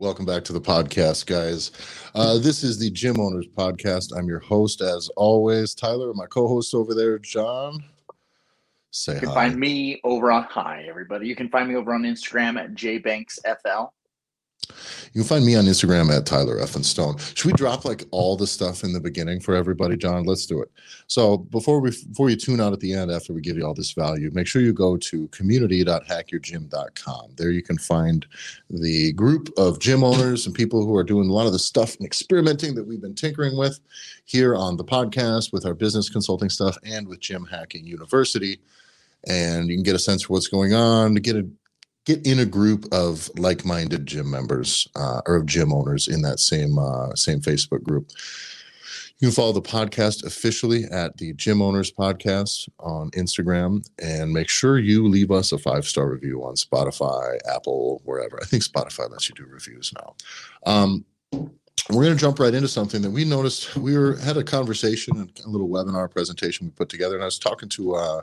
Welcome back to the podcast, guys. Uh, this is the Gym Owners Podcast. I'm your host, as always, Tyler. My co-host over there, John. Say You can hi. find me over on hi everybody. You can find me over on Instagram at jbanksfl. You can find me on Instagram at Tyler Effin Stone. Should we drop like all the stuff in the beginning for everybody, John? Let's do it. So before we before you tune out at the end after we give you all this value, make sure you go to community.hackyourgym.com. There you can find the group of gym owners and people who are doing a lot of the stuff and experimenting that we've been tinkering with here on the podcast with our business consulting stuff and with Gym Hacking University. And you can get a sense for what's going on to get a get in a group of like-minded gym members uh, or of gym owners in that same uh, same Facebook group. You can follow the podcast officially at the Gym Owners Podcast on Instagram, and make sure you leave us a five-star review on Spotify, Apple, wherever. I think Spotify lets you do reviews now. Um, we're going to jump right into something that we noticed. We were had a conversation and a little webinar presentation we put together, and I was talking to uh,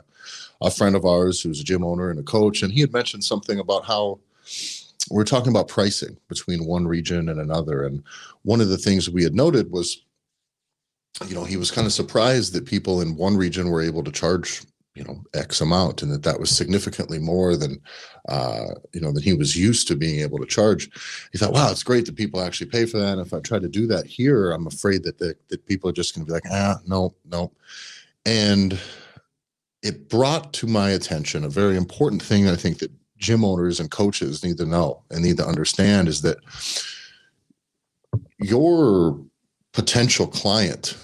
a friend of ours who's a gym owner and a coach, and he had mentioned something about how we're talking about pricing between one region and another. And one of the things we had noted was, you know, he was kind of surprised that people in one region were able to charge, you know, X amount, and that that was significantly more than, uh, you know, than he was used to being able to charge. He thought, wow, it's great that people actually pay for that. And if I try to do that here, I'm afraid that the, that people are just going to be like, ah, no, no. And it brought to my attention a very important thing I think that gym owners and coaches need to know and need to understand is that your potential client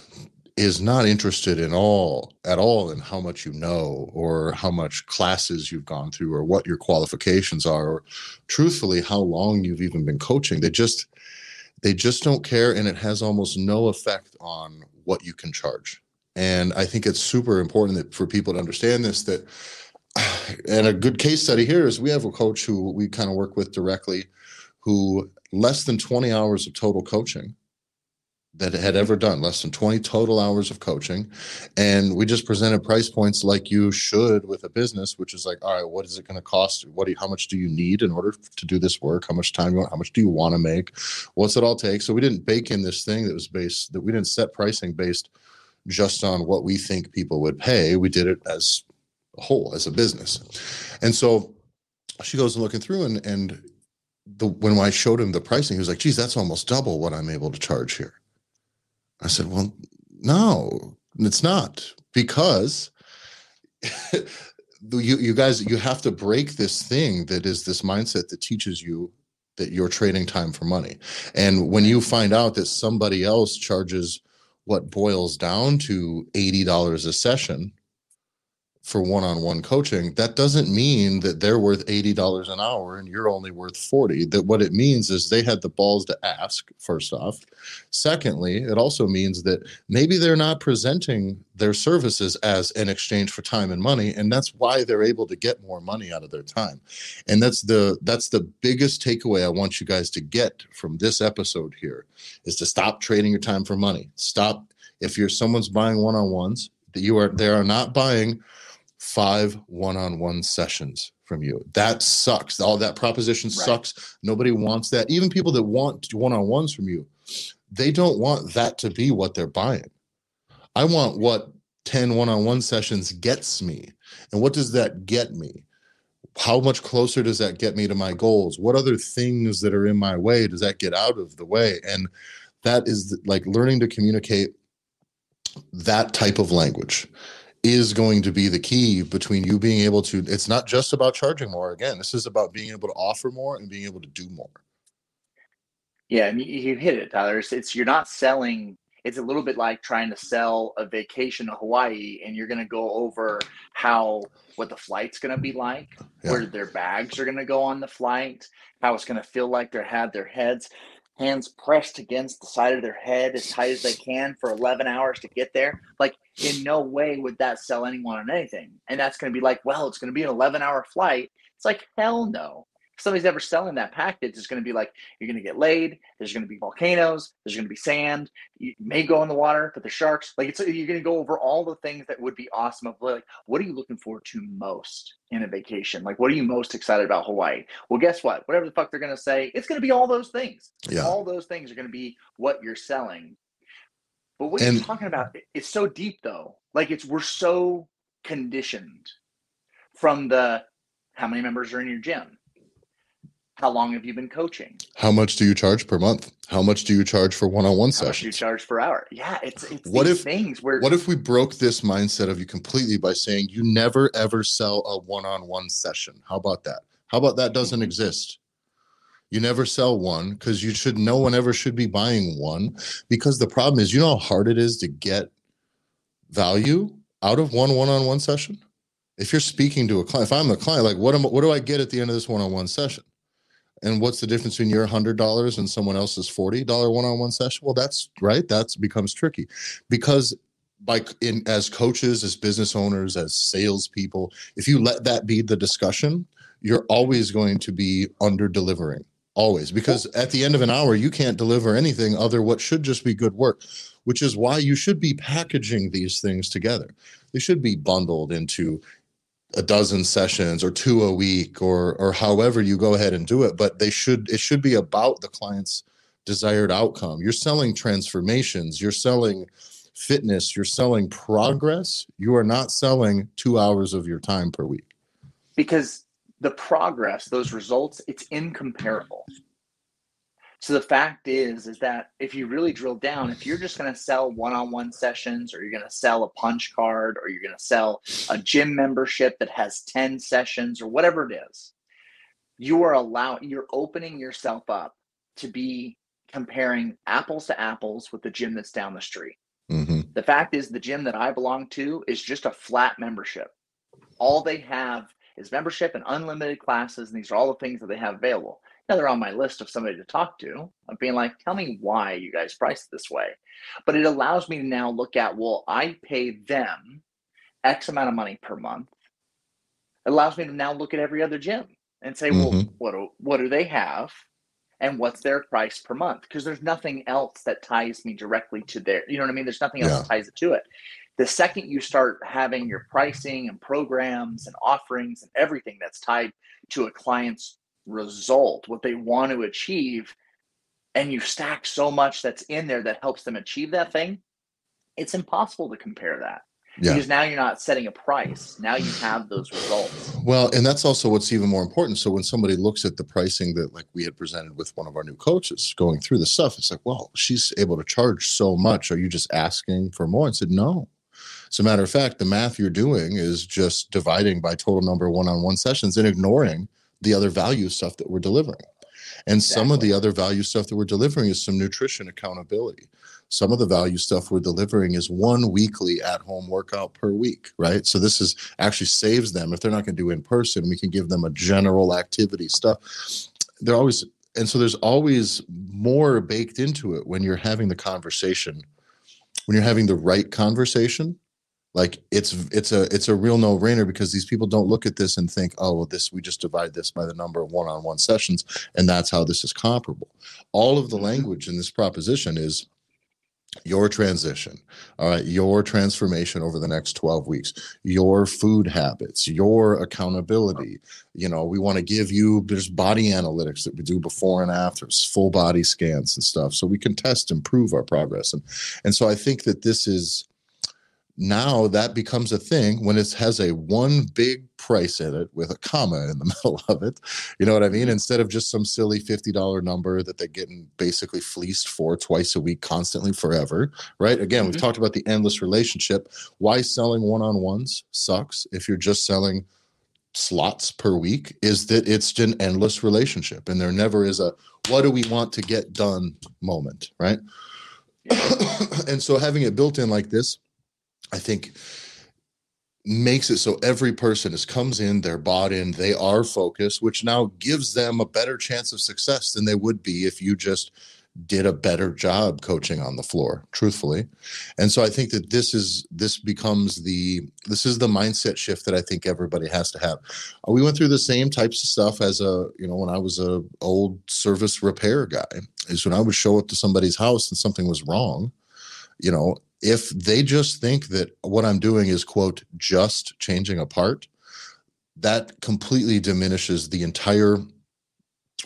is not interested in all at all in how much you know or how much classes you've gone through or what your qualifications are or truthfully how long you've even been coaching. They just they just don't care and it has almost no effect on what you can charge. And i think it's super important that for people to understand this that and a good case study here is we have a coach who we kind of work with directly who less than 20 hours of total coaching that had ever done less than 20 total hours of coaching. And we just presented price points like you should with a business which is like all right what is it going to cost? What do you, how much do you need in order to do this work? How much time you want? How much do you want to make? What's it all take? So we didn't bake in this thing that was based that we didn't set pricing based just on what we think people would pay. We did it as a whole as a business. And so she goes and looking through and and the when I showed him the pricing, he was like, geez, that's almost double what I'm able to charge here. I said, well, no, it's not because you, you guys, you have to break this thing that is this mindset that teaches you that you're trading time for money. And when you find out that somebody else charges what boils down to $80 a session for one-on-one coaching that doesn't mean that they're worth $80 an hour and you're only worth 40 that what it means is they had the balls to ask first off. Secondly it also means that maybe they're not presenting their services as an exchange for time and money and that's why they're able to get more money out of their time. And that's the that's the biggest takeaway i want you guys to get from this episode here is to stop trading your time for money. Stop if you're someone's buying one-on-ones that you are they are not buying five one-on-one sessions from you. That sucks. All that proposition Right. sucks. Nobody wants that. Even people that want one-on-ones from you, they don't want that to be what they're buying. I want what 10 one-on-one sessions gets me. And what does that get me? How much closer does that get me to my goals? What other things that are in my way does that get out of the way? And that is like learning to communicate that type of language is going to be the key between you being able to it's not just about charging more again this is about being able to offer more and being able to do more Yeah, and you, hit it, Tyler. It's, it's you're not selling. It's a little bit like trying to sell a vacation to Hawaii, and you're going to go over how what the flight's going to be like, Yeah. where their bags are going to go on the flight, how it's going to feel like they're had their heads hands pressed against the side of their head as tight as they can for 11 hours to get there. Like in no way would that sell anyone on anything. And that's going to be like, well, it's going to be an 11 hour flight. It's like hell no. somebody's ever selling that package, it's going to be like you're going to get laid. There's going to be volcanoes. There's going to be sand. You may go in the water, but the sharks. Like it's you're going to go over all the things that would be awesome. Of like, what are you looking forward to most in a vacation? Like, what are you most excited about Hawaii? Well, guess what? Whatever the fuck they're going to say, it's going to be all those things. Yeah. All those things are going to be what you're selling. But what And- you're talking about, it's so deep though. Like it's we're so conditioned from the how many members are in your gym how long have you been coaching How much do you charge per month? How much do you charge for one-on-one session? how much do you charge per hour yeah it's it's What these if- things where What if we broke this mindset of you completely by saying you never ever sell a one-on-one session? How about that? How about that doesn't Mhm. exist? You never sell one because you should no one ever should be buying one because the problem is you know how hard it is to get value out of one one-on-one session. If you're speaking to a client, if I'm the client, like what am what do I get at the end of this one-on-one session? And what's the difference between your hundred dollars and someone else's forty dollar one-on-one session? Well, that's right. That becomes tricky because by in as coaches, as business owners, as salespeople, if you let that be the discussion, you're always going to be under delivering. Always, because at the end of an hour, you can't deliver anything other what should just be good work, which is why you should be packaging these things together. They should be bundled into a dozen sessions or two a week or or however you go ahead and do it but they should it should be about the client's desired outcome. You're selling transformations you're selling fitness you're selling progress. You are not selling 2 hours of your time per week. Because the progress those results it's incomparable so the fact is is that if you really drill down if you're just going to sell one-on-one sessions or you're going to sell a punch card or you're going to sell a gym membership that has 10 sessions or whatever it is you are allowing you're opening yourself up to be comparing apples to apples with the gym that's down the street Mhm. the fact is, the gym that I belong to is just a flat membership. All they have is membership and unlimited classes, and these are all the things that they have available. Now they're on my list of somebody to talk to. I'm being like, tell me why you guys price it this way. But it allows me to now look at, well, I pay them X amount of money per month. It allows me to now look at every other gym and say, well, Mhm. what do, what do they have? and what's their price per month because there's nothing else that ties me directly to their you know what i mean there's nothing else Yeah. that ties it to it the second you start having your pricing and programs and offerings and everything that's tied to a client's result what they want to achieve and you stack so much that's in there that helps them achieve that thing it's impossible to compare that Yeah. because now you're not setting a price now you have those results Well, and that's also what's even more important. So when somebody looks at the pricing that like we had presented with one of our new coaches going through the stuff, it's like, well, she's able to charge so much. Are you just asking for more? I said, no. As a matter of fact, the math you're doing is just dividing by total number of one-on-one sessions and ignoring the other value stuff that we're delivering. And some of the other value stuff that we're delivering is some nutrition accountability. Some of the value stuff we're delivering is one weekly at home workout per week, right? So this is actually saves them if they're not going to do in person, we can give them a general activity stuff. They're always and so there's always more baked into it when you're having the conversation when you're having the right conversation like it's it's a it's a real no-brainer because these people don't look at this and think oh well this we just divide this by the number of one-on-one sessions and that's how this is comparable. All of the Mhm. language in this proposition is your transition all right? Your transformation over the next 12 weeks your food habits your accountability. You know we want to give you there's body analytics that we do before and afters full body scans and stuff so we can test and prove our progress. And and so i think that this is now that becomes a thing when it has a one big price in it with a comma in the middle of it. You know what i mean? Instead of just some silly $50 number that they're getting basically fleeced for twice a week constantly forever right? Again we've Mhm. talked about the endless relationship. Why selling one-on-ones sucks if you're just selling slots per week is that it's an endless relationship and there never is a what do we want to get done moment right? And so having it built in like this i think makes it so every person is comes in they're bought in they are focused which now gives them a better chance of success than they would be if you just did a better job coaching on the floor truthfully. And so i think that this is this becomes the this is the mindset shift that i think everybody has to have. We went through the same types of stuff as a you know when i was a old service repair guy is when i would show up to somebody's house and something was wrong you know if they just think that what i'm doing is quote just changing a part that completely diminishes the entire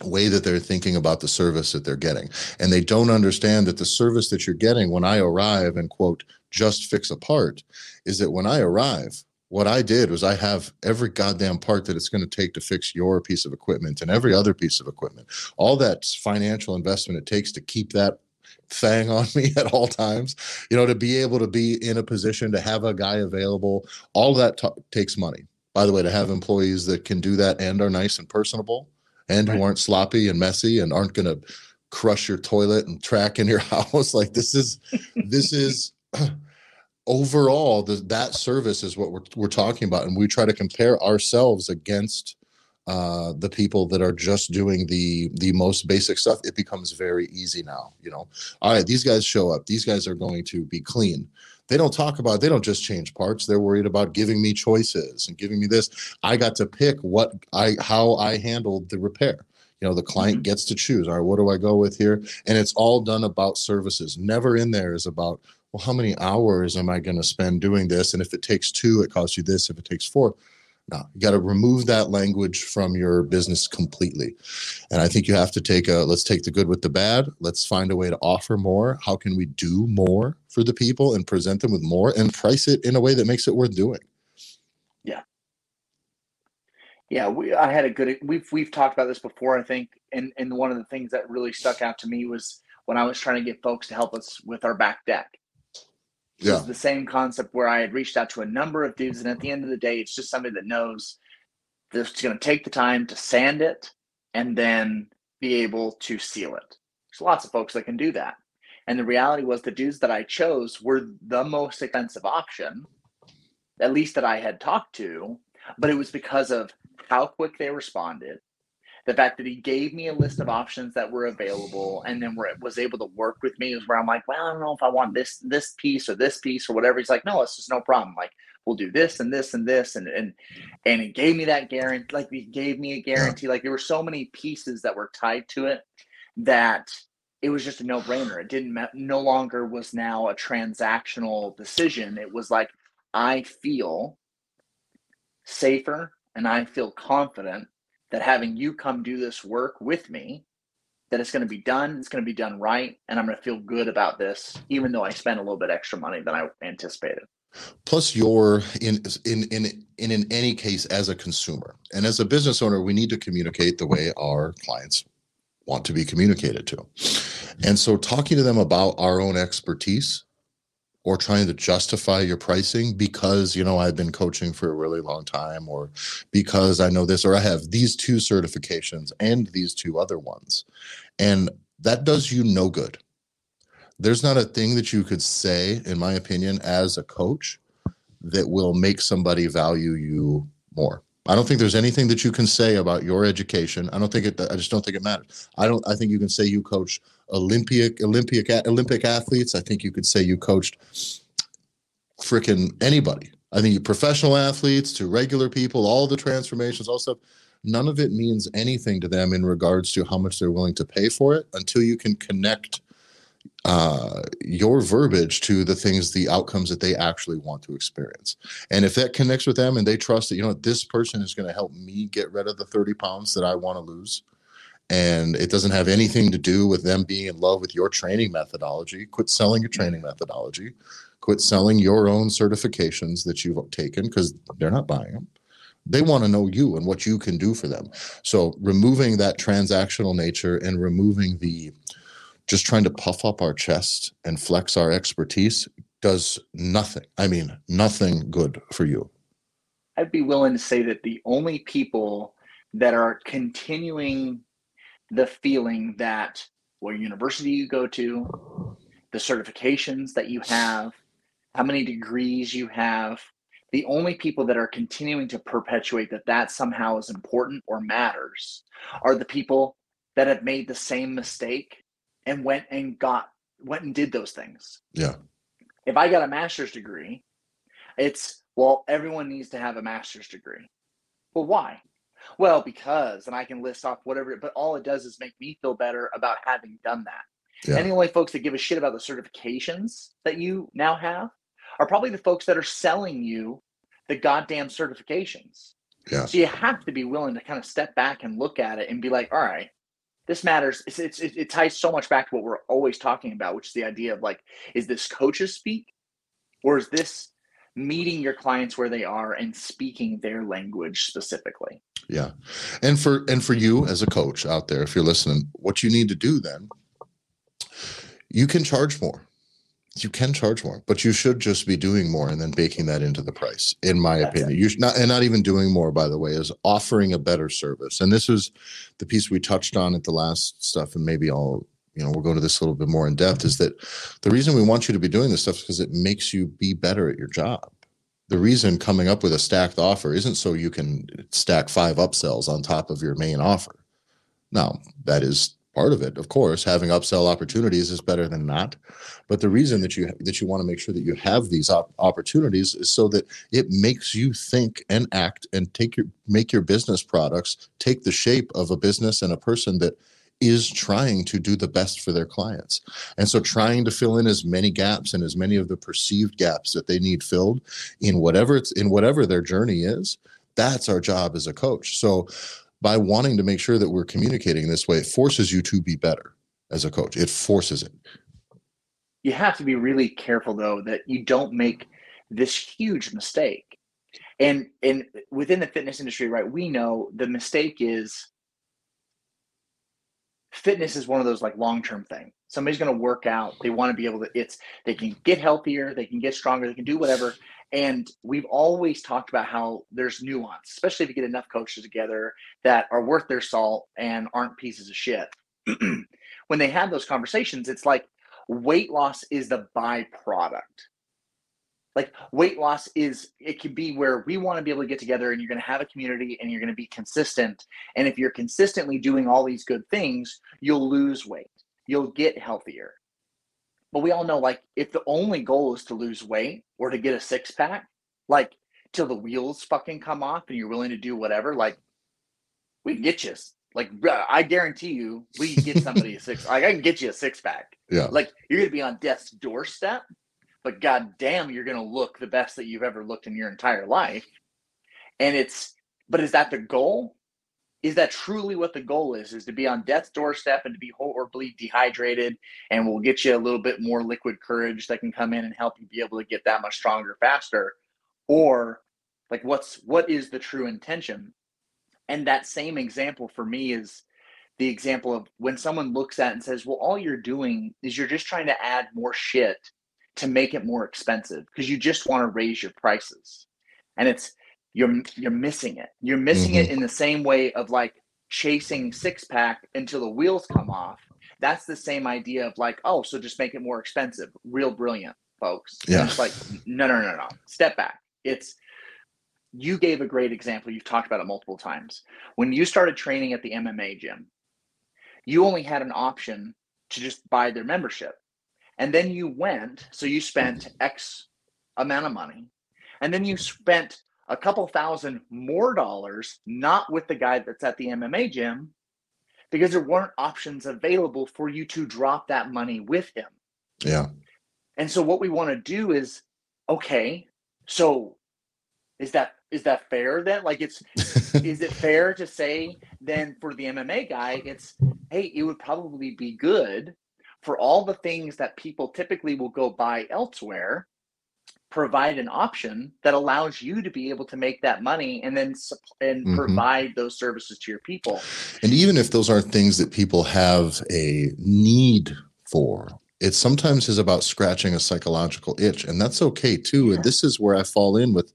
way that they're thinking about the service that they're getting. And they don't understand that the service that you're getting when I arrive and quote, just fix a part is that when I arrive, what I did was I have every goddamn part that it's going to take to fix your piece of equipment and every other piece of equipment. All that financial investment it takes to keep that thing on me at all times, you know, to be able to be in a position to have a guy available, all that t- takes money. By the way, to have employees that can do that and are nice and personable and right. who aren't sloppy and messy and aren't going to crush your toilet and track in your house like this is this is overall the, that service is what we're, we're talking about and we try to compare ourselves against uh, the people that are just doing the the most basic stuff it becomes very easy now you know? All right these guys show up. These guys are going to be clean. They don't talk about they don't just change parts. They're worried about giving me choices and giving me this. I got to pick what i how i handled the repair. You know the client mm-hmm. gets to choose. All right what do i go with here? And it's all done about services. Never in there is about well how many hours am i going to spend doing this? And if it takes two it costs you this. If it takes four no, you got to remove that language from your business completely. And I think you have to take a let's take the good with the bad. Let's find a way to offer more. How can we do more for the people and present them with more and price it in a way that makes it worth doing? Yeah. Yeah, we I had a good we've we've talked about this before, I think. And and one of the things that really stuck out to me was when I was trying to get folks to help us with our back deck yeah. the same concept where I had reached out to a number of dudes, and at the end of the day, it's just somebody that knows that's going to take the time to sand it and then be able to seal it. There's lots of folks that can do that. And the reality was the dudes that I chose were the most expensive option, at least that I had talked to, but it was because of how quick they responded, the fact that he gave me a list of options that were available and then were, was able to work with me is where I'm like, well, I don't know if I want this this piece or this piece or whatever. He's like, no, it's just no problem. Like we'll do this and this and this and and and he gave me that guarantee. Like he gave me a guarantee. Like there were so many pieces that were tied to it that it was just a no brainer. It didn't no longer was now a transactional decision. It was like I feel safer and I feel confident that having you come do this work with me that it's going to be done it's going to be done right and i'm going to feel good about this even though i spent a little bit extra money than i anticipated. Plus you're in in in in, in any case as a consumer. And as a business owner we need to communicate the way our clients want to be communicated to. And so talking to them about our own expertise or trying to justify your pricing because you know I've been coaching for a really long time or because I know this or I have these two certifications and these two other ones. And that does you no good. There's not a thing that you could say in my opinion as a coach that will make somebody value you more I don't think there's anything that you can say about your education. I don't think it. I just don't think it matters. I don't. I think you can say you coach Olympic Olympic Olympic athletes. I think you could say you coached freaking anybody. I think you professional athletes to regular people, all the transformations, all stuff. None of it means anything to them in regards to how much they're willing to pay for it until you can connect uh, your verbiage to the things, the outcomes that they actually want to experience. And if that connects with them and they trust that, you know, this person is going to help me get rid of the 30 pounds that I want to lose, and it doesn't have anything to do with them being in love with your training methodology. Quit selling your training methodology. Quit selling your own certifications that you've taken because they're not buying them. They want to know you and what you can do for them. So, removing that transactional nature and removing the just trying to puff up our chest and flex our expertise does nothing. I mean, nothing good for you. I'd be willing to say that the only people that are continuing the feeling that what university you go to, the certifications that you have, how many degrees you have, the only people that are continuing to perpetuate that that somehow is important or matters are the people that have made the same mistake and went and got went and did those things. Yeah. If I got a master's degree, it's well, everyone needs to have a master's degree. Well, why? Well, because, and I can list off whatever, but all it does is make me feel better about having done that. Yeah. And the only folks that give a shit about the certifications that you now have are probably the folks that are selling you the goddamn certifications. Yeah. So you have to be willing to kind of step back and look at it and be like, all right, this matters. It's, it's, it, ties so much back to what we're always talking about, which is the idea of like, is this coaches speak or is this meeting your clients where they are and speaking their language specifically? Yeah. And for and for you as a coach out there, if you're listening, what you need to do then, you can charge more. You can charge more, but you should just be doing more and then baking that into the price, in my That's opinion. You should not and not even doing more, by the way, is offering a better service. And this is the piece we touched on at the last stuff, and maybe I'll you know we'll go to this a little bit more in depth is that the reason we want you to be doing this stuff is because it makes you be better at your job the reason coming up with a stacked offer isn't so you can stack five upsells on top of your main offer. Now, that is part of it. Of course, having upsell opportunities is better than not. But the reason that you that you want to make sure that you have these op- opportunities is so that it makes you think and act and take your make your business products take the shape of a business and a person that is trying to do the best for their clients. And so trying to fill in as many gaps and as many of the perceived gaps that they need filled in whatever it's in whatever their journey is, that's our job as a coach. So by wanting to make sure that we're communicating this way, it forces you to be better as a coach. It forces it. You have to be really careful though that you don't make this huge mistake. And and within the fitness industry, right, we know the mistake is fitness is one of those like long-term thing. Somebody's going to work out. They want to be able to it's they can get healthier, they can get stronger, they can do whatever. And we've always talked about how there's nuance, especially if you get enough coaches together that are worth their salt and aren't pieces of shit. when they have those conversations, it's like weight loss is the byproduct. Like weight loss is, it can be where we want to be able to get together and you're going to have a community and you're going to be consistent. And if you're consistently doing all these good things, you'll lose weight, you'll get healthier. But we all know, like, if the only goal is to lose weight or to get a six pack, like, till the wheels fucking come off and you're willing to do whatever, like, we can get you. Like, I guarantee you, we can get somebody a six. Like, I can get you a six pack. Yeah. Like, you're gonna be on death's doorstep, but goddamn, you're gonna look the best that you've ever looked in your entire life. And it's, but is that the goal? Is that truly what the goal is is to be on death's doorstep and to be horribly dehydrated and we'll get you a little bit more liquid courage that can come in and help you be able to get that much stronger faster. Or like what's what is the true intention? And that same example for me is the example of when someone looks at and says well all you're doing is you're just trying to add more shit to make it more expensive because you just want to raise your prices. And it's you're you're missing it. You're missing mm-hmm. it in the same way of like chasing six pack until the wheels come off. That's the same idea of like, oh, so just make it more expensive. Real brilliant, folks. Yeah. And it's like, no, no, no, no. Step back. It's you gave a great example. You've talked about it multiple times. When you started training at the MMA gym, you only had an option to just buy their membership. And then you went, so you spent X amount of money. And then you spent a couple thousand more dollars, not with the guy that's at the MMA gym, because there weren't options available for you to drop that money with him. Yeah. And so what we want to do is, okay, so is that is that fair then? Like it's is it fair to say then for the MMA guy, it's hey, it would probably be good for all the things that people typically will go buy elsewhere provide an option that allows you to be able to make that money and then and mm-hmm. provide those services to your people and even if those aren't things that people have a need for it sometimes is about scratching a psychological itch and that's okay too and this is where i fall in with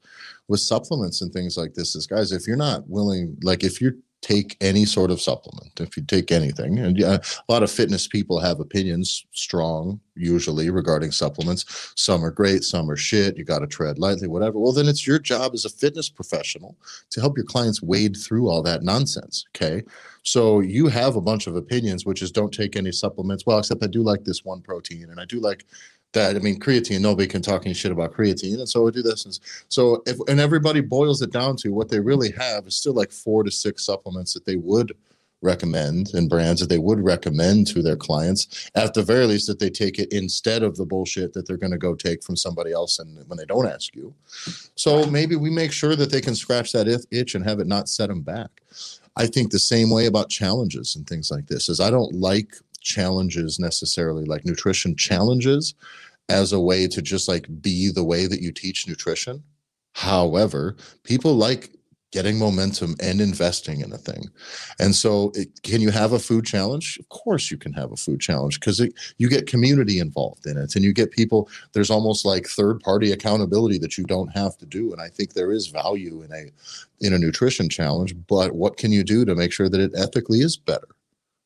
with supplements and things like this is guys if you're not willing like if you're take any sort of supplement, if you take anything, and yeah, a lot of fitness people have opinions, strong usually regarding supplements. Some are great, some are shit. You got to tread lightly, whatever. Well, then it's your job as a fitness professional to help your clients wade through all that nonsense. Okay. So you have a bunch of opinions, which is don't take any supplements. Well, except I do like this one protein and I do like that I mean creatine. Nobody can talk any shit about creatine, and so we do this. And so if and everybody boils it down to what they really have is still like four to six supplements that they would recommend and brands that they would recommend to their clients at the very least that they take it instead of the bullshit that they're going to go take from somebody else and when they don't ask you so maybe we make sure that they can scratch that itch and have it not set them back i think the same way about challenges and things like this is i don't like challenges necessarily like nutrition challenges as a way to just like be the way that you teach nutrition. However, people like getting momentum and investing in a thing. And so, it, can you have a food challenge? Of course, you can have a food challenge because you get community involved in it and you get people. There's almost like third party accountability that you don't have to do. And I think there is value in a in a nutrition challenge. But what can you do to make sure that it ethically is better?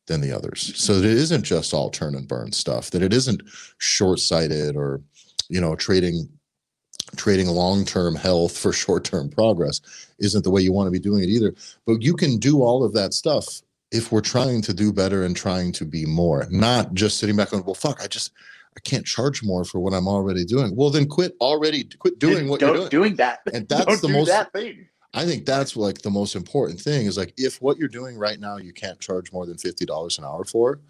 Than the others. So that it isn't just all turn and burn stuff, that it isn't short-sighted or, you know, trading trading long-term health for short-term progress isn't the way you want to be doing it either. But you can do all of that stuff if we're trying to do better and trying to be more, not just sitting back on, well, fuck, I just I can't charge more for what I'm already doing. Well, then quit already quit doing what you're doing. Don't doing that. And that's the most that thing I think that's like the most important thing is like if what you're doing right now you can't charge more than fifty dollars an hour for,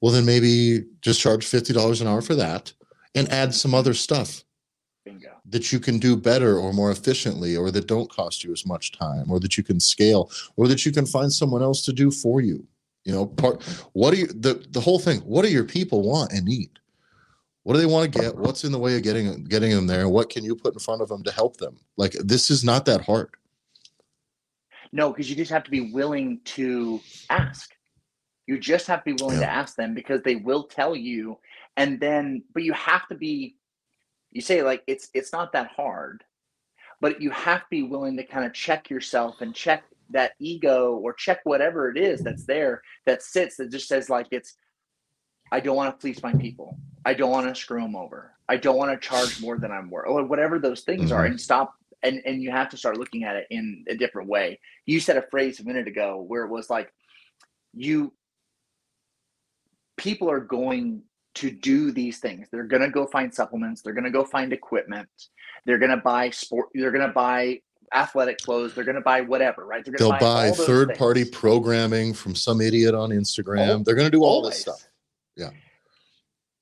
well then maybe just charge fifty dollars an hour for that and add some other stuff Bingo. that you can do better or more efficiently or that don't cost you as much time or that you can scale or that you can find someone else to do for you. You know, part what do you the the whole thing, what do your people want and need? What do they want to get? What's in the way of getting getting them there? What can you put in front of them to help them? Like this is not that hard. No, because you just have to be willing to ask. You just have to be willing yeah. to ask them because they will tell you. And then, but you have to be, you say like it's it's not that hard, but you have to be willing to kind of check yourself and check that ego or check whatever it is that's there that sits that just says like it's I don't want to fleece my people. I don't want to screw them over. I don't want to charge more than I'm worth, or whatever those things mm-hmm. are, and stop and and you have to start looking at it in a different way. You said a phrase a minute ago where it was like you people are going to do these things. They're going to go find supplements, they're going to go find equipment, they're going to buy sport, they're going to buy athletic clothes, they're going to buy whatever, right? They're They'll buy, buy third party programming from some idiot on Instagram. Oh, they're going to do all always. this stuff. Yeah.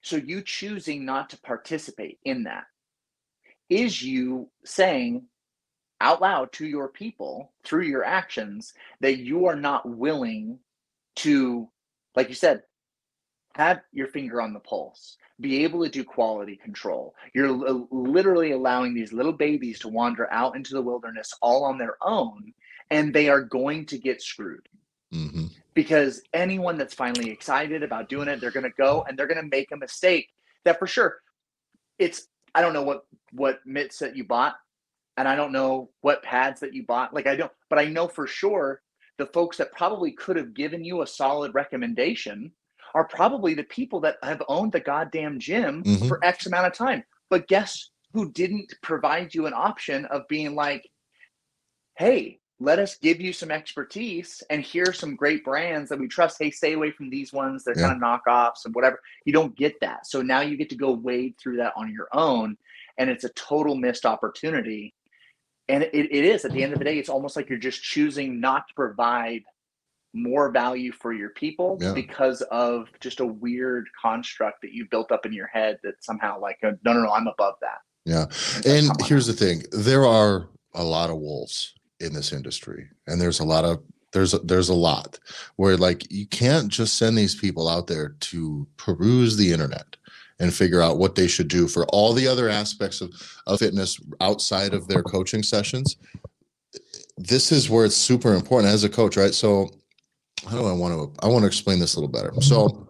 So you choosing not to participate in that is you saying out loud to your people through your actions that you are not willing to, like you said, have your finger on the pulse, be able to do quality control. You're literally allowing these little babies to wander out into the wilderness all on their own, and they are going to get screwed. Mm-hmm. Because anyone that's finally excited about doing it, they're going to go and they're going to make a mistake that for sure it's I don't know what what mitts that you bought and I don't know what pads that you bought. Like I don't, but I know for sure the folks that probably could have given you a solid recommendation are probably the people that have owned the goddamn gym mm-hmm. for X amount of time. But guess who didn't provide you an option of being like, hey, let us give you some expertise and here's some great brands that we trust. Hey, stay away from these ones. They're yeah. kind of knockoffs and whatever. You don't get that. So now you get to go wade through that on your own. And it's a total missed opportunity and it, it is at the end of the day it's almost like you're just choosing not to provide more value for your people yeah. because of just a weird construct that you built up in your head that somehow like no no no i'm above that. Yeah. And, and here's the thing there are a lot of wolves in this industry and there's a lot of there's a, there's a lot where like you can't just send these people out there to peruse the internet and figure out what they should do for all the other aspects of, of fitness outside of their coaching sessions. This is where it's super important as a coach right? So how do i want to i want to explain this a little better. So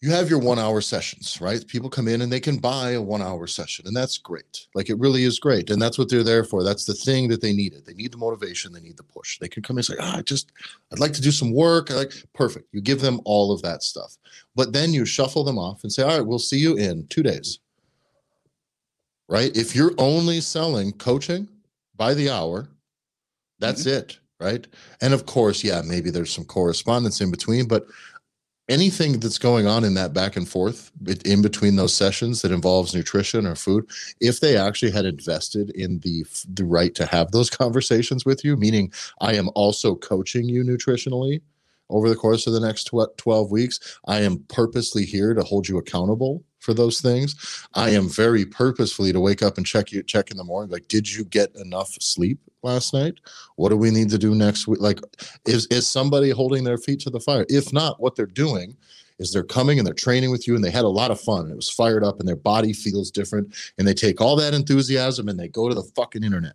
you have your one hour sessions, right? People come in and they can buy a one hour session, and that's great. Like it really is great. And that's what they're there for. That's the thing that they needed. They need the motivation, they need the push. They can come in and say, ah, I just, I'd like to do some work. I like, perfect. You give them all of that stuff. But then you shuffle them off and say, all right, we'll see you in two days. Right? If you're only selling coaching by the hour, that's mm-hmm. it. Right. And of course, yeah, maybe there's some correspondence in between, but anything that's going on in that back and forth in between those sessions that involves nutrition or food if they actually had invested in the the right to have those conversations with you meaning i am also coaching you nutritionally over the course of the next 12 weeks i am purposely here to hold you accountable for those things. I am very purposefully to wake up and check you check in the morning like did you get enough sleep last night? What do we need to do next week like is is somebody holding their feet to the fire? If not what they're doing is they're coming and they're training with you and they had a lot of fun it was fired up and their body feels different and they take all that enthusiasm and they go to the fucking internet.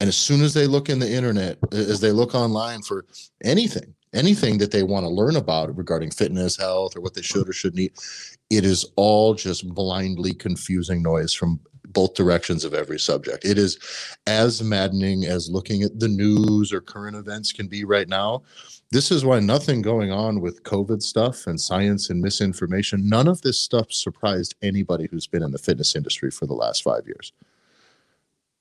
And as soon as they look in the internet as they look online for anything anything that they want to learn about regarding fitness health or what they should or shouldn't eat it is all just blindly confusing noise from both directions of every subject. It is as maddening as looking at the news or current events can be right now. This is why nothing going on with COVID stuff and science and misinformation, none of this stuff surprised anybody who's been in the fitness industry for the last five years.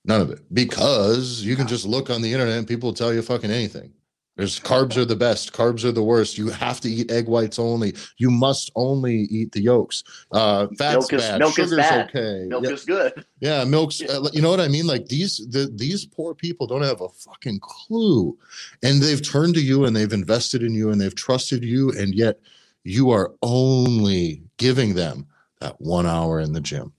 None of it. Because you can just look on the internet and people will tell you fucking anything. There's carbs are the best. Carbs are the worst. You have to eat egg whites only. You must only eat the yolks. Uh, fat's milk is, bad. Milk Sugar's is bad. okay. Milk yeah. is good. Yeah, milk's. Uh, you know what I mean? Like these, the, these poor people don't have a fucking clue, and they've turned to you and they've invested in you and they've trusted you, and yet you are only giving them that one hour in the gym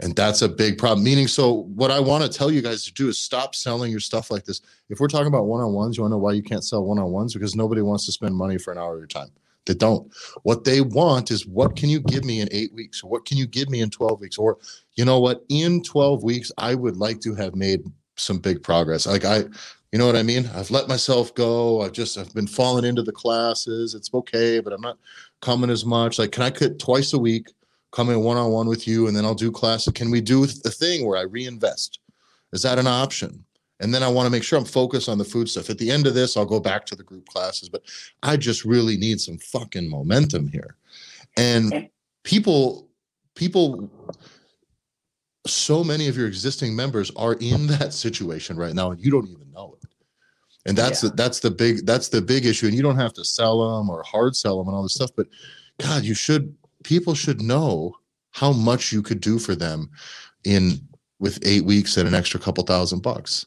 and that's a big problem. Meaning so what i want to tell you guys to do is stop selling your stuff like this. If we're talking about one-on-ones you want to know why you can't sell one-on-ones? Because nobody wants to spend money for an hour of your time. They don't. What they want is what can you give me in eight weeks? What can you give me in 12 weeks? Or you know what? In 12 weeks i would like to have made some big progress. Like i you know what i mean? I've let myself go. I've just i've been falling into the classes. It's okay but i'm not coming as much. Like can i cut twice a week come in one on one with you, and then I'll do classes. Can we do the thing where I reinvest? Is that an option? And then I want to make sure I'm focused on the food stuff. At the end of this, I'll go back to the group classes, but I just really need some fucking momentum here. And people, people, so many of your existing members are in that situation right now, and you don't even know it. And that's yeah. the, that's the big that's the big issue. And you don't have to sell them or hard sell them and all this stuff, but God, you should people should know how much you could do for them in with eight weeks and an extra couple thousand bucks.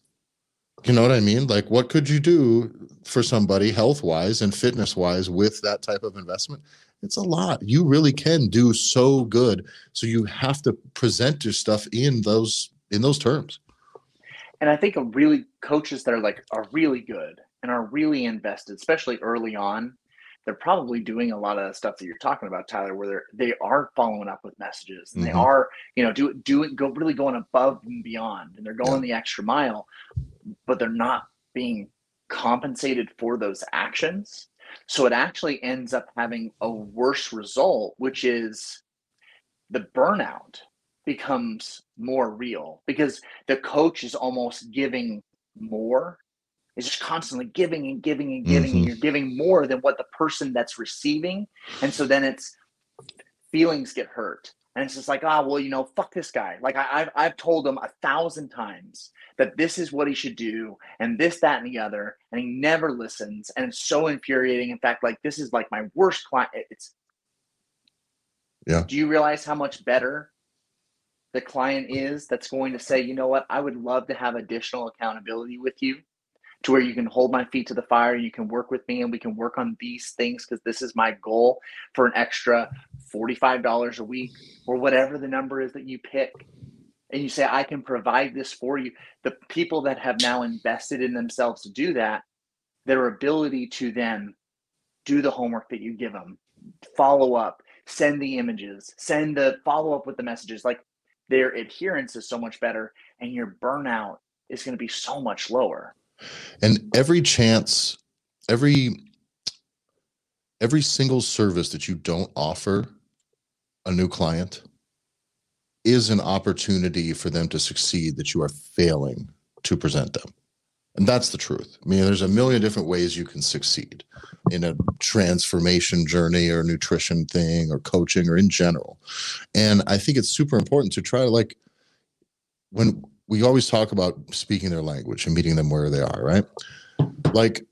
You know what I mean? Like, what could you do for somebody health wise and fitness wise with that type of investment? It's a lot. You really can do so good. So you have to present your stuff in those in those terms. And I think a really coaches that are like are really good and are really invested, especially early on, they're probably doing a lot of stuff that you're talking about, Tyler, where they're they are following up with messages and mm-hmm. they are, you know, do do it go really going above and beyond and they're going yeah. the extra mile, but they're not being compensated for those actions. So it actually ends up having a worse result, which is the burnout becomes more real because the coach is almost giving more is just constantly giving and giving and giving, mm-hmm. and you're giving more than what the person that's receiving. And so then it's feelings get hurt. And it's just like, ah, oh, well, you know, fuck this guy. Like I, have I've told him a thousand times that this is what he should do, and this, that, and the other, and he never listens, and it's so infuriating. In fact, like this is like my worst client. It's yeah. Do you realize how much better the client is that's going to say, you know what, I would love to have additional accountability with you to where you can hold my feet to the fire you can work with me and we can work on these things because this is my goal for an extra $45 a week or whatever the number is that you pick. And you say i can provide this for you. The people that have now invested in themselves to do that their ability to then do the homework that you give them follow up send the images send the follow up with the messages like their adherence is so much better and your burnout is going to be so much lower and every chance every every single service that you don't offer a new client is an opportunity for them to succeed that you are failing to present them. And that's the truth. I mean, there's a million different ways you can succeed in a transformation journey or nutrition thing or coaching or in general. And I think it's super important to try to like when we always talk about speaking their language and meeting them where they are, right? Like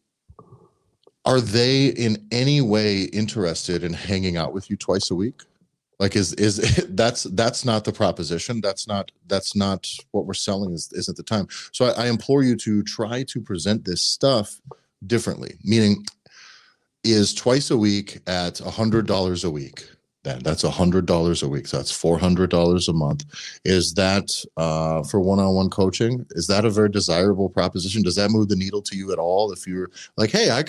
are they in any way interested in hanging out with you twice a week? like is is that's that's not the proposition that's not that's not what we're selling is isn't the time so I, I implore you to try to present this stuff differently meaning is twice a week at a hundred dollars a week then that's a hundred dollars a week so that's four hundred dollars a month is that uh, for one-on-one coaching is that a very desirable proposition does that move the needle to you at all if you're like hey i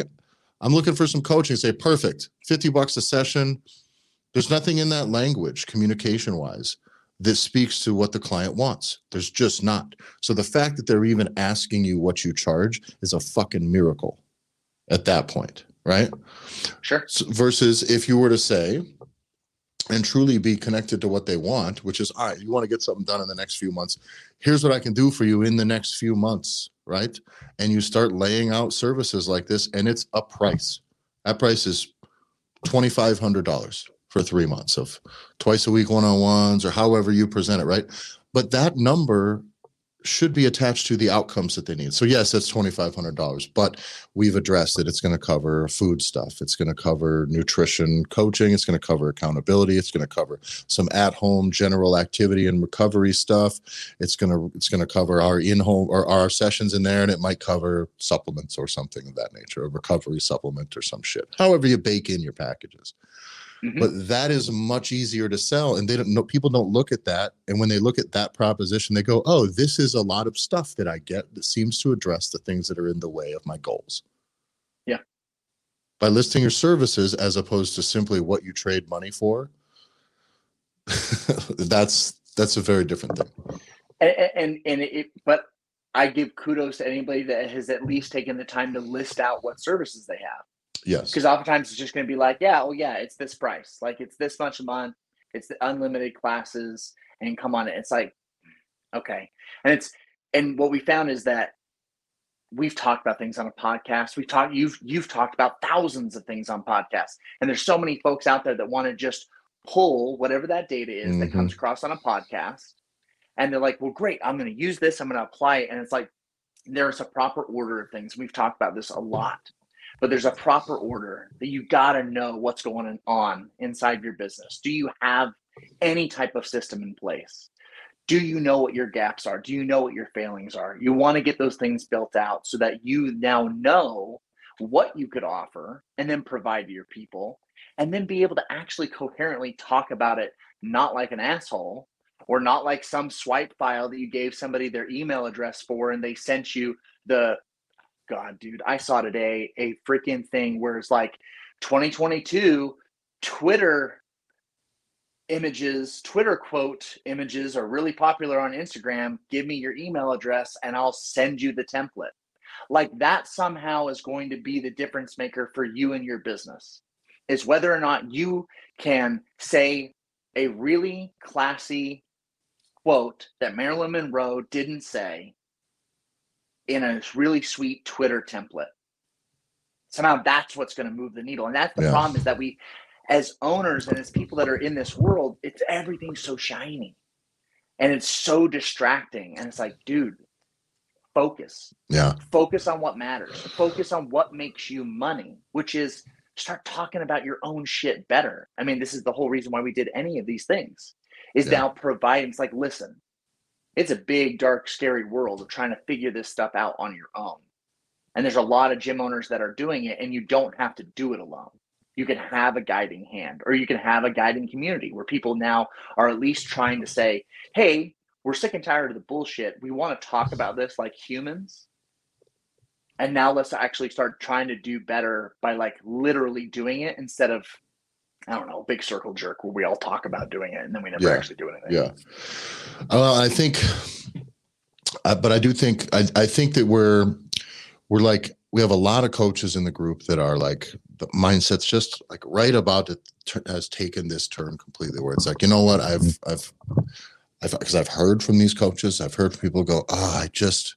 i'm looking for some coaching say perfect 50 bucks a session there's nothing in that language, communication wise, that speaks to what the client wants. There's just not. So the fact that they're even asking you what you charge is a fucking miracle at that point, right? Sure. So versus if you were to say, and truly be connected to what they want, which is, all right, you want to get something done in the next few months. Here's what I can do for you in the next few months, right? And you start laying out services like this, and it's a price. That price is $2,500 for three months of twice a week one on ones or however you present it, right? But that number should be attached to the outcomes that they need. So yes, that's twenty five hundred dollars, but we've addressed that It's going to cover food stuff. It's going to cover nutrition coaching. It's going to cover accountability. It's going to cover some at home general activity and recovery stuff. It's going to it's going to cover our in home or our sessions in there, and it might cover supplements or something of that nature, a recovery supplement or some shit. However, you bake in your packages. Mm-hmm. But that is much easier to sell, and they don't know. People don't look at that, and when they look at that proposition, they go, "Oh, this is a lot of stuff that I get that seems to address the things that are in the way of my goals." Yeah. By listing your services as opposed to simply what you trade money for, that's that's a very different thing. And and, and it, but I give kudos to anybody that has at least taken the time to list out what services they have. Yes. Because oftentimes it's just going to be like, yeah, oh yeah, it's this price. Like it's this much a month. It's the unlimited classes, and come on, it's like, okay, and it's and what we found is that we've talked about things on a podcast. We've talked you've you've talked about thousands of things on podcasts, and there's so many folks out there that want to just pull whatever that data is mm-hmm. that comes across on a podcast, and they're like, well, great, I'm going to use this, I'm going to apply it, and it's like there's a proper order of things. We've talked about this a lot but there's a proper order that you got to know what's going on inside your business. Do you have any type of system in place? Do you know what your gaps are? Do you know what your failings are? You want to get those things built out so that you now know what you could offer and then provide to your people and then be able to actually coherently talk about it, not like an asshole or not like some swipe file that you gave somebody their email address for and they sent you the God, dude, I saw today a freaking thing where it's like 2022 Twitter images, Twitter quote images are really popular on Instagram. Give me your email address and I'll send you the template. Like that somehow is going to be the difference maker for you and your business. Is whether or not you can say a really classy quote that Marilyn Monroe didn't say in a really sweet Twitter template. Somehow that's what's going to move the needle. And that's the yeah. problem is that we, as owners and as people that are in this world, it's everything's so shiny and it's so distracting. And it's like, dude, focus. Yeah. Focus on what matters. Focus on what makes you money, which is start talking about your own shit better. I mean, this is the whole reason why we did any of these things is yeah. now providing it's like, listen, it's a big, dark, scary world of trying to figure this stuff out on your own. And there's a lot of gym owners that are doing it, and you don't have to do it alone. You can have a guiding hand, or you can have a guiding community where people now are at least trying to say, hey, we're sick and tired of the bullshit. We want to talk about this like humans. And now let's actually start trying to do better by like literally doing it instead of I don't know, big circle jerk where we all talk about doing it and then we never yeah. actually do anything. Yeah. Well, I think, uh, but I do think, I, I think that we're, we're like we have a lot of coaches in the group that are like the mindset's just like right about it has taken this turn completely where it's like you know what i've i've i've because i've heard from these coaches i've heard people go oh i just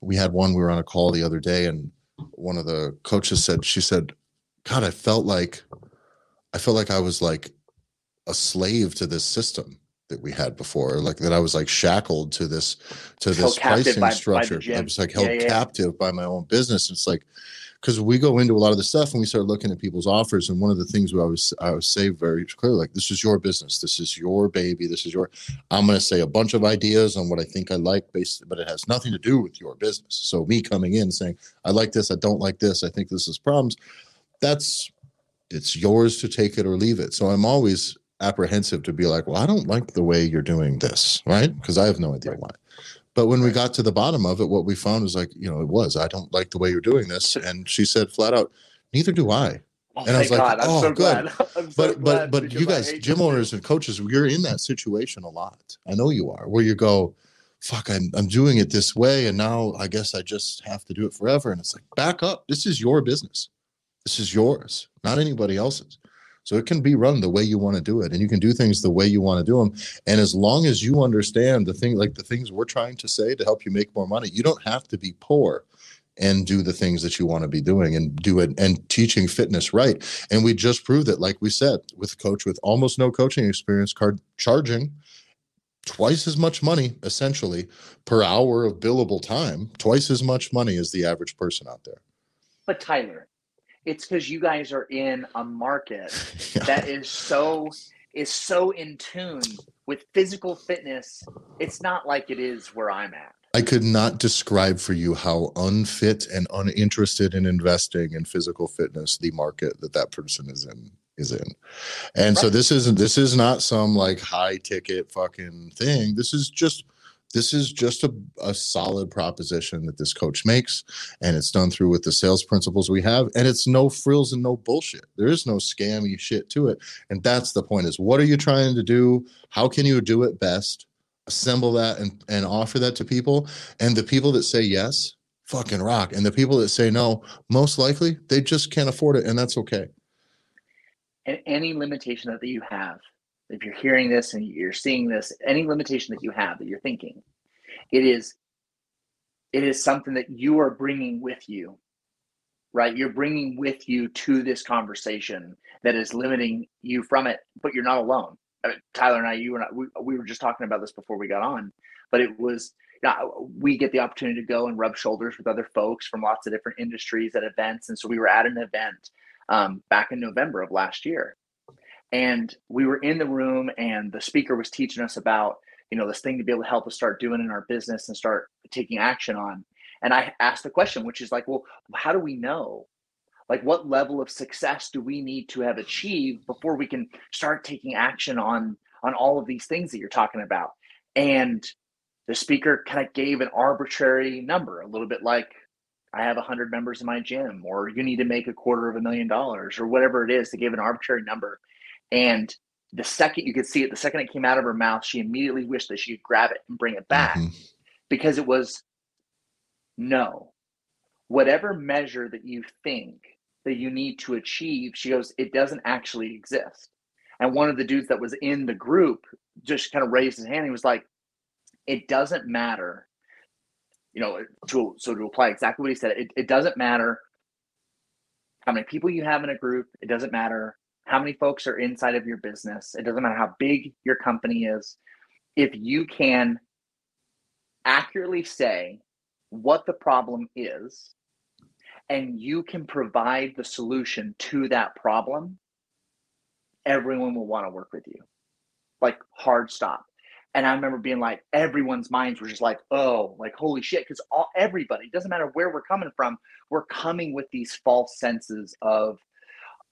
we had one we were on a call the other day and one of the coaches said she said god i felt like i felt like i was like a slave to this system that we had before like that i was like shackled to this to this pricing by, structure. By i was like held yeah, yeah. captive by my own business. It's like because we go into a lot of the stuff and we start looking at people's offers and one of the things we always i always say very clearly like this is your business. This is your baby. This is your i'm going to say a bunch of ideas on what i think i like based but it has nothing to do with your business. So me coming in saying i like this. I don't like this. I think this is problems. That's it's yours to take it or leave it so i'm always apprehensive to be like, well, I don't like the way you're doing this, right? Because I have no idea why. But when we got to the bottom of it, what we found was like, you know, it was, I don't like the way you're doing this. And she said flat out, neither do I. Oh and I was like, God, oh, so good. So but but but you guys, gym owners and coaches, you're in that situation a lot. I know you are, where you go, fuck, I'm I'm doing it this way, and now I guess I just have to do it forever. And it's like, back up. This is your business. This is yours, not anybody else's. So it can be run the way you want to do it, and you can do things the way you want to do them. And as long as you understand the thing, like the things we're trying to say to help you make more money, you don't have to be poor and do the things that you want to be doing and do it and teaching fitness right. And we just proved it, like we said, with a coach with almost no coaching experience, card charging twice as much money essentially per hour of billable time, twice as much money as the average person out there. But Tyler, it's because you guys are in a market yeah. that is so is so in tune with physical fitness. It's not like it is where I'm at. I could not describe for you how unfit and uninterested in investing in physical fitness the market that that person is in is in. And right. so this isn't this is not some like high ticket fucking thing. This is just this is just a, a solid proposition that this coach makes and it's done through with the sales principles we have and it's no frills and no bullshit. There is no scammy shit to it and that's the point is what are you trying to do? How can you do it best? Assemble that and, and offer that to people and the people that say yes fucking rock and the people that say no most likely they just can't afford it and that's okay. And any limitation that you have if you're hearing this and you're seeing this, any limitation that you have that you're thinking, it is it is something that you are bringing with you right? You're bringing with you to this conversation that is limiting you from it but you're not alone. I mean, tyler and i you and I, we, we were just talking about this before we got on but it was yeah, we get the opportunity to go and rub shoulders with other folks from lots of different industries at events and so we were at an event um, back in november of last year and we were in the room and the speaker was teaching us about you know this thing to be able to help us start doing in our business and start taking action on. And i asked the question which is like well how do we know? Like what level of success do we need to have achieved before we can start taking action on on all of these things that you're talking about? And the speaker kind of gave an arbitrary number a little bit like i have 100 members in my gym or you need to make a quarter of a million dollars or whatever it is. To give an arbitrary number and the second you could see it, the second it came out of her mouth, she immediately wished that she could grab it and bring it back mm-hmm. because it was no. Whatever measure that you think that you need to achieve, she goes, it doesn't actually exist. And one of the dudes that was in the group just kind of raised his hand. He was like, it doesn't matter. You know, to, so to apply exactly what he said, it, it doesn't matter how many people you have in a group. It doesn't matter how many folks are inside of your business. It doesn't matter how big your company is. If you can accurately say what the problem is and you can provide the solution to that problem, everyone will want to work with you. Like hard stop. And I remember being like, everyone's minds were just like, oh, like holy shit, because all everybody, doesn't matter where we're coming from, we're coming with these false senses of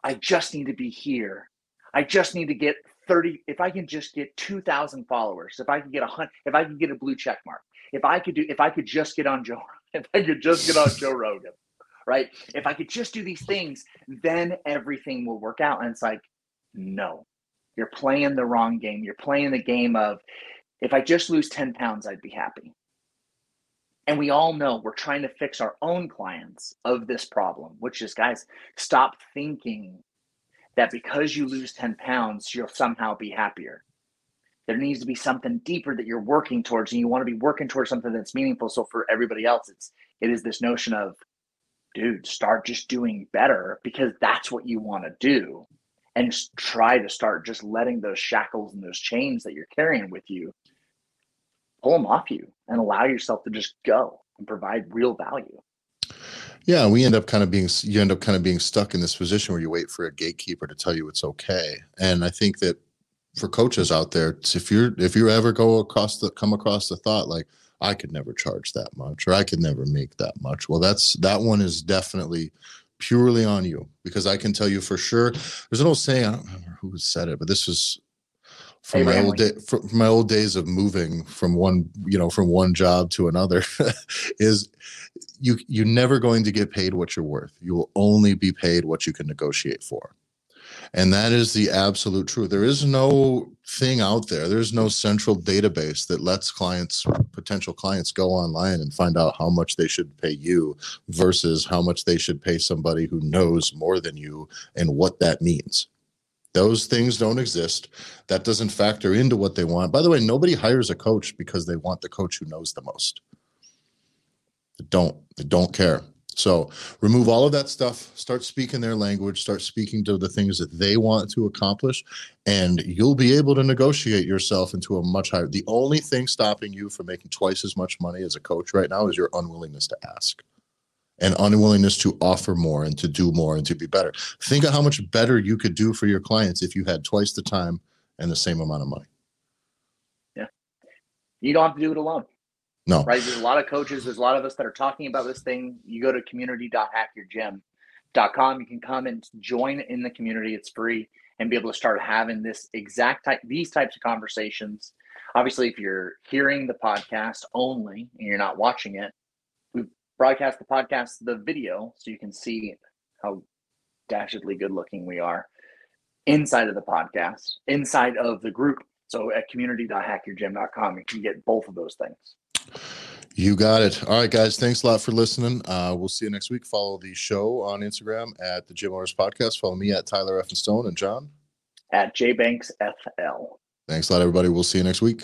I just need to be here. I just need to get 30 if I can just get 2000 followers, if I can get a hundred if I can get a blue check mark. If I could do if I could just get on Joe if I could just get on Joe Rogan, right? If I could just do these things, then everything will work out and it's like no. You're playing the wrong game. You're playing the game of if I just lose 10 pounds, I'd be happy. And we all know we're trying to fix our own clients of this problem, which is guys, stop thinking that because you lose 10 pounds, you'll somehow be happier. There needs to be something deeper that you're working towards, and you want to be working towards something that's meaningful. So for everybody else, it's it is this notion of, dude, start just doing better because that's what you want to do. And try to start just letting those shackles and those chains that you're carrying with you pull them off you and allow yourself to just go and provide real value. Yeah, we end up kind of being you end up kind of being stuck in this position where you wait for a gatekeeper to tell you it's okay. And I think that for coaches out there, if you're if you ever go across the come across the thought like I could never charge that much or I could never make that much, well, that's that one is definitely purely on you because I can tell you for sure. There's an old saying I don't remember who said it, but this was from my old day from my old days of moving from one you know from one job to another is you you're never going to get paid what you're worth. You will only be paid what you can negotiate for. And that is the absolute truth. There is no thing out there. There's no central database that lets clients potential clients go online and find out how much they should pay you versus how much they should pay somebody who knows more than you and what that means those things don't exist. That doesn't factor into what they want. By the way, nobody hires a coach because they want the coach who knows the most. They don't. They don't care. So remove all of that stuff, start speaking their language, start speaking to the things that they want to accomplish, and you'll be able to negotiate yourself into a much higher. The only thing stopping you from making twice as much money as a coach right now is your unwillingness to ask and unwillingness to offer more and to do more and to be better. Think of how much better you could do for your clients if you had twice the time and the same amount of money. Yeah. You don't have to do it alone. No. Right. There's a lot of coaches, there's a lot of us that are talking about this thing. You go to community.hackyourgym.com. You can come and join in the community. It's free and be able to start having this exact type these types of conversations. Obviously, if you're hearing the podcast only and you're not watching it, broadcast the podcast, the video, so you can see how dashedly good looking we are inside of the podcast, inside of the group. So at community.hackyourgym.com, you can get both of those things. You got it. All right, guys. Thanks a lot for listening. Uh, we'll see you next week. Follow the show on Instagram at the Gym Owners Podcast. Follow me at Tyler Effin Stone and John at JBanksFL. Thanks a lot, everybody. We'll see you next week.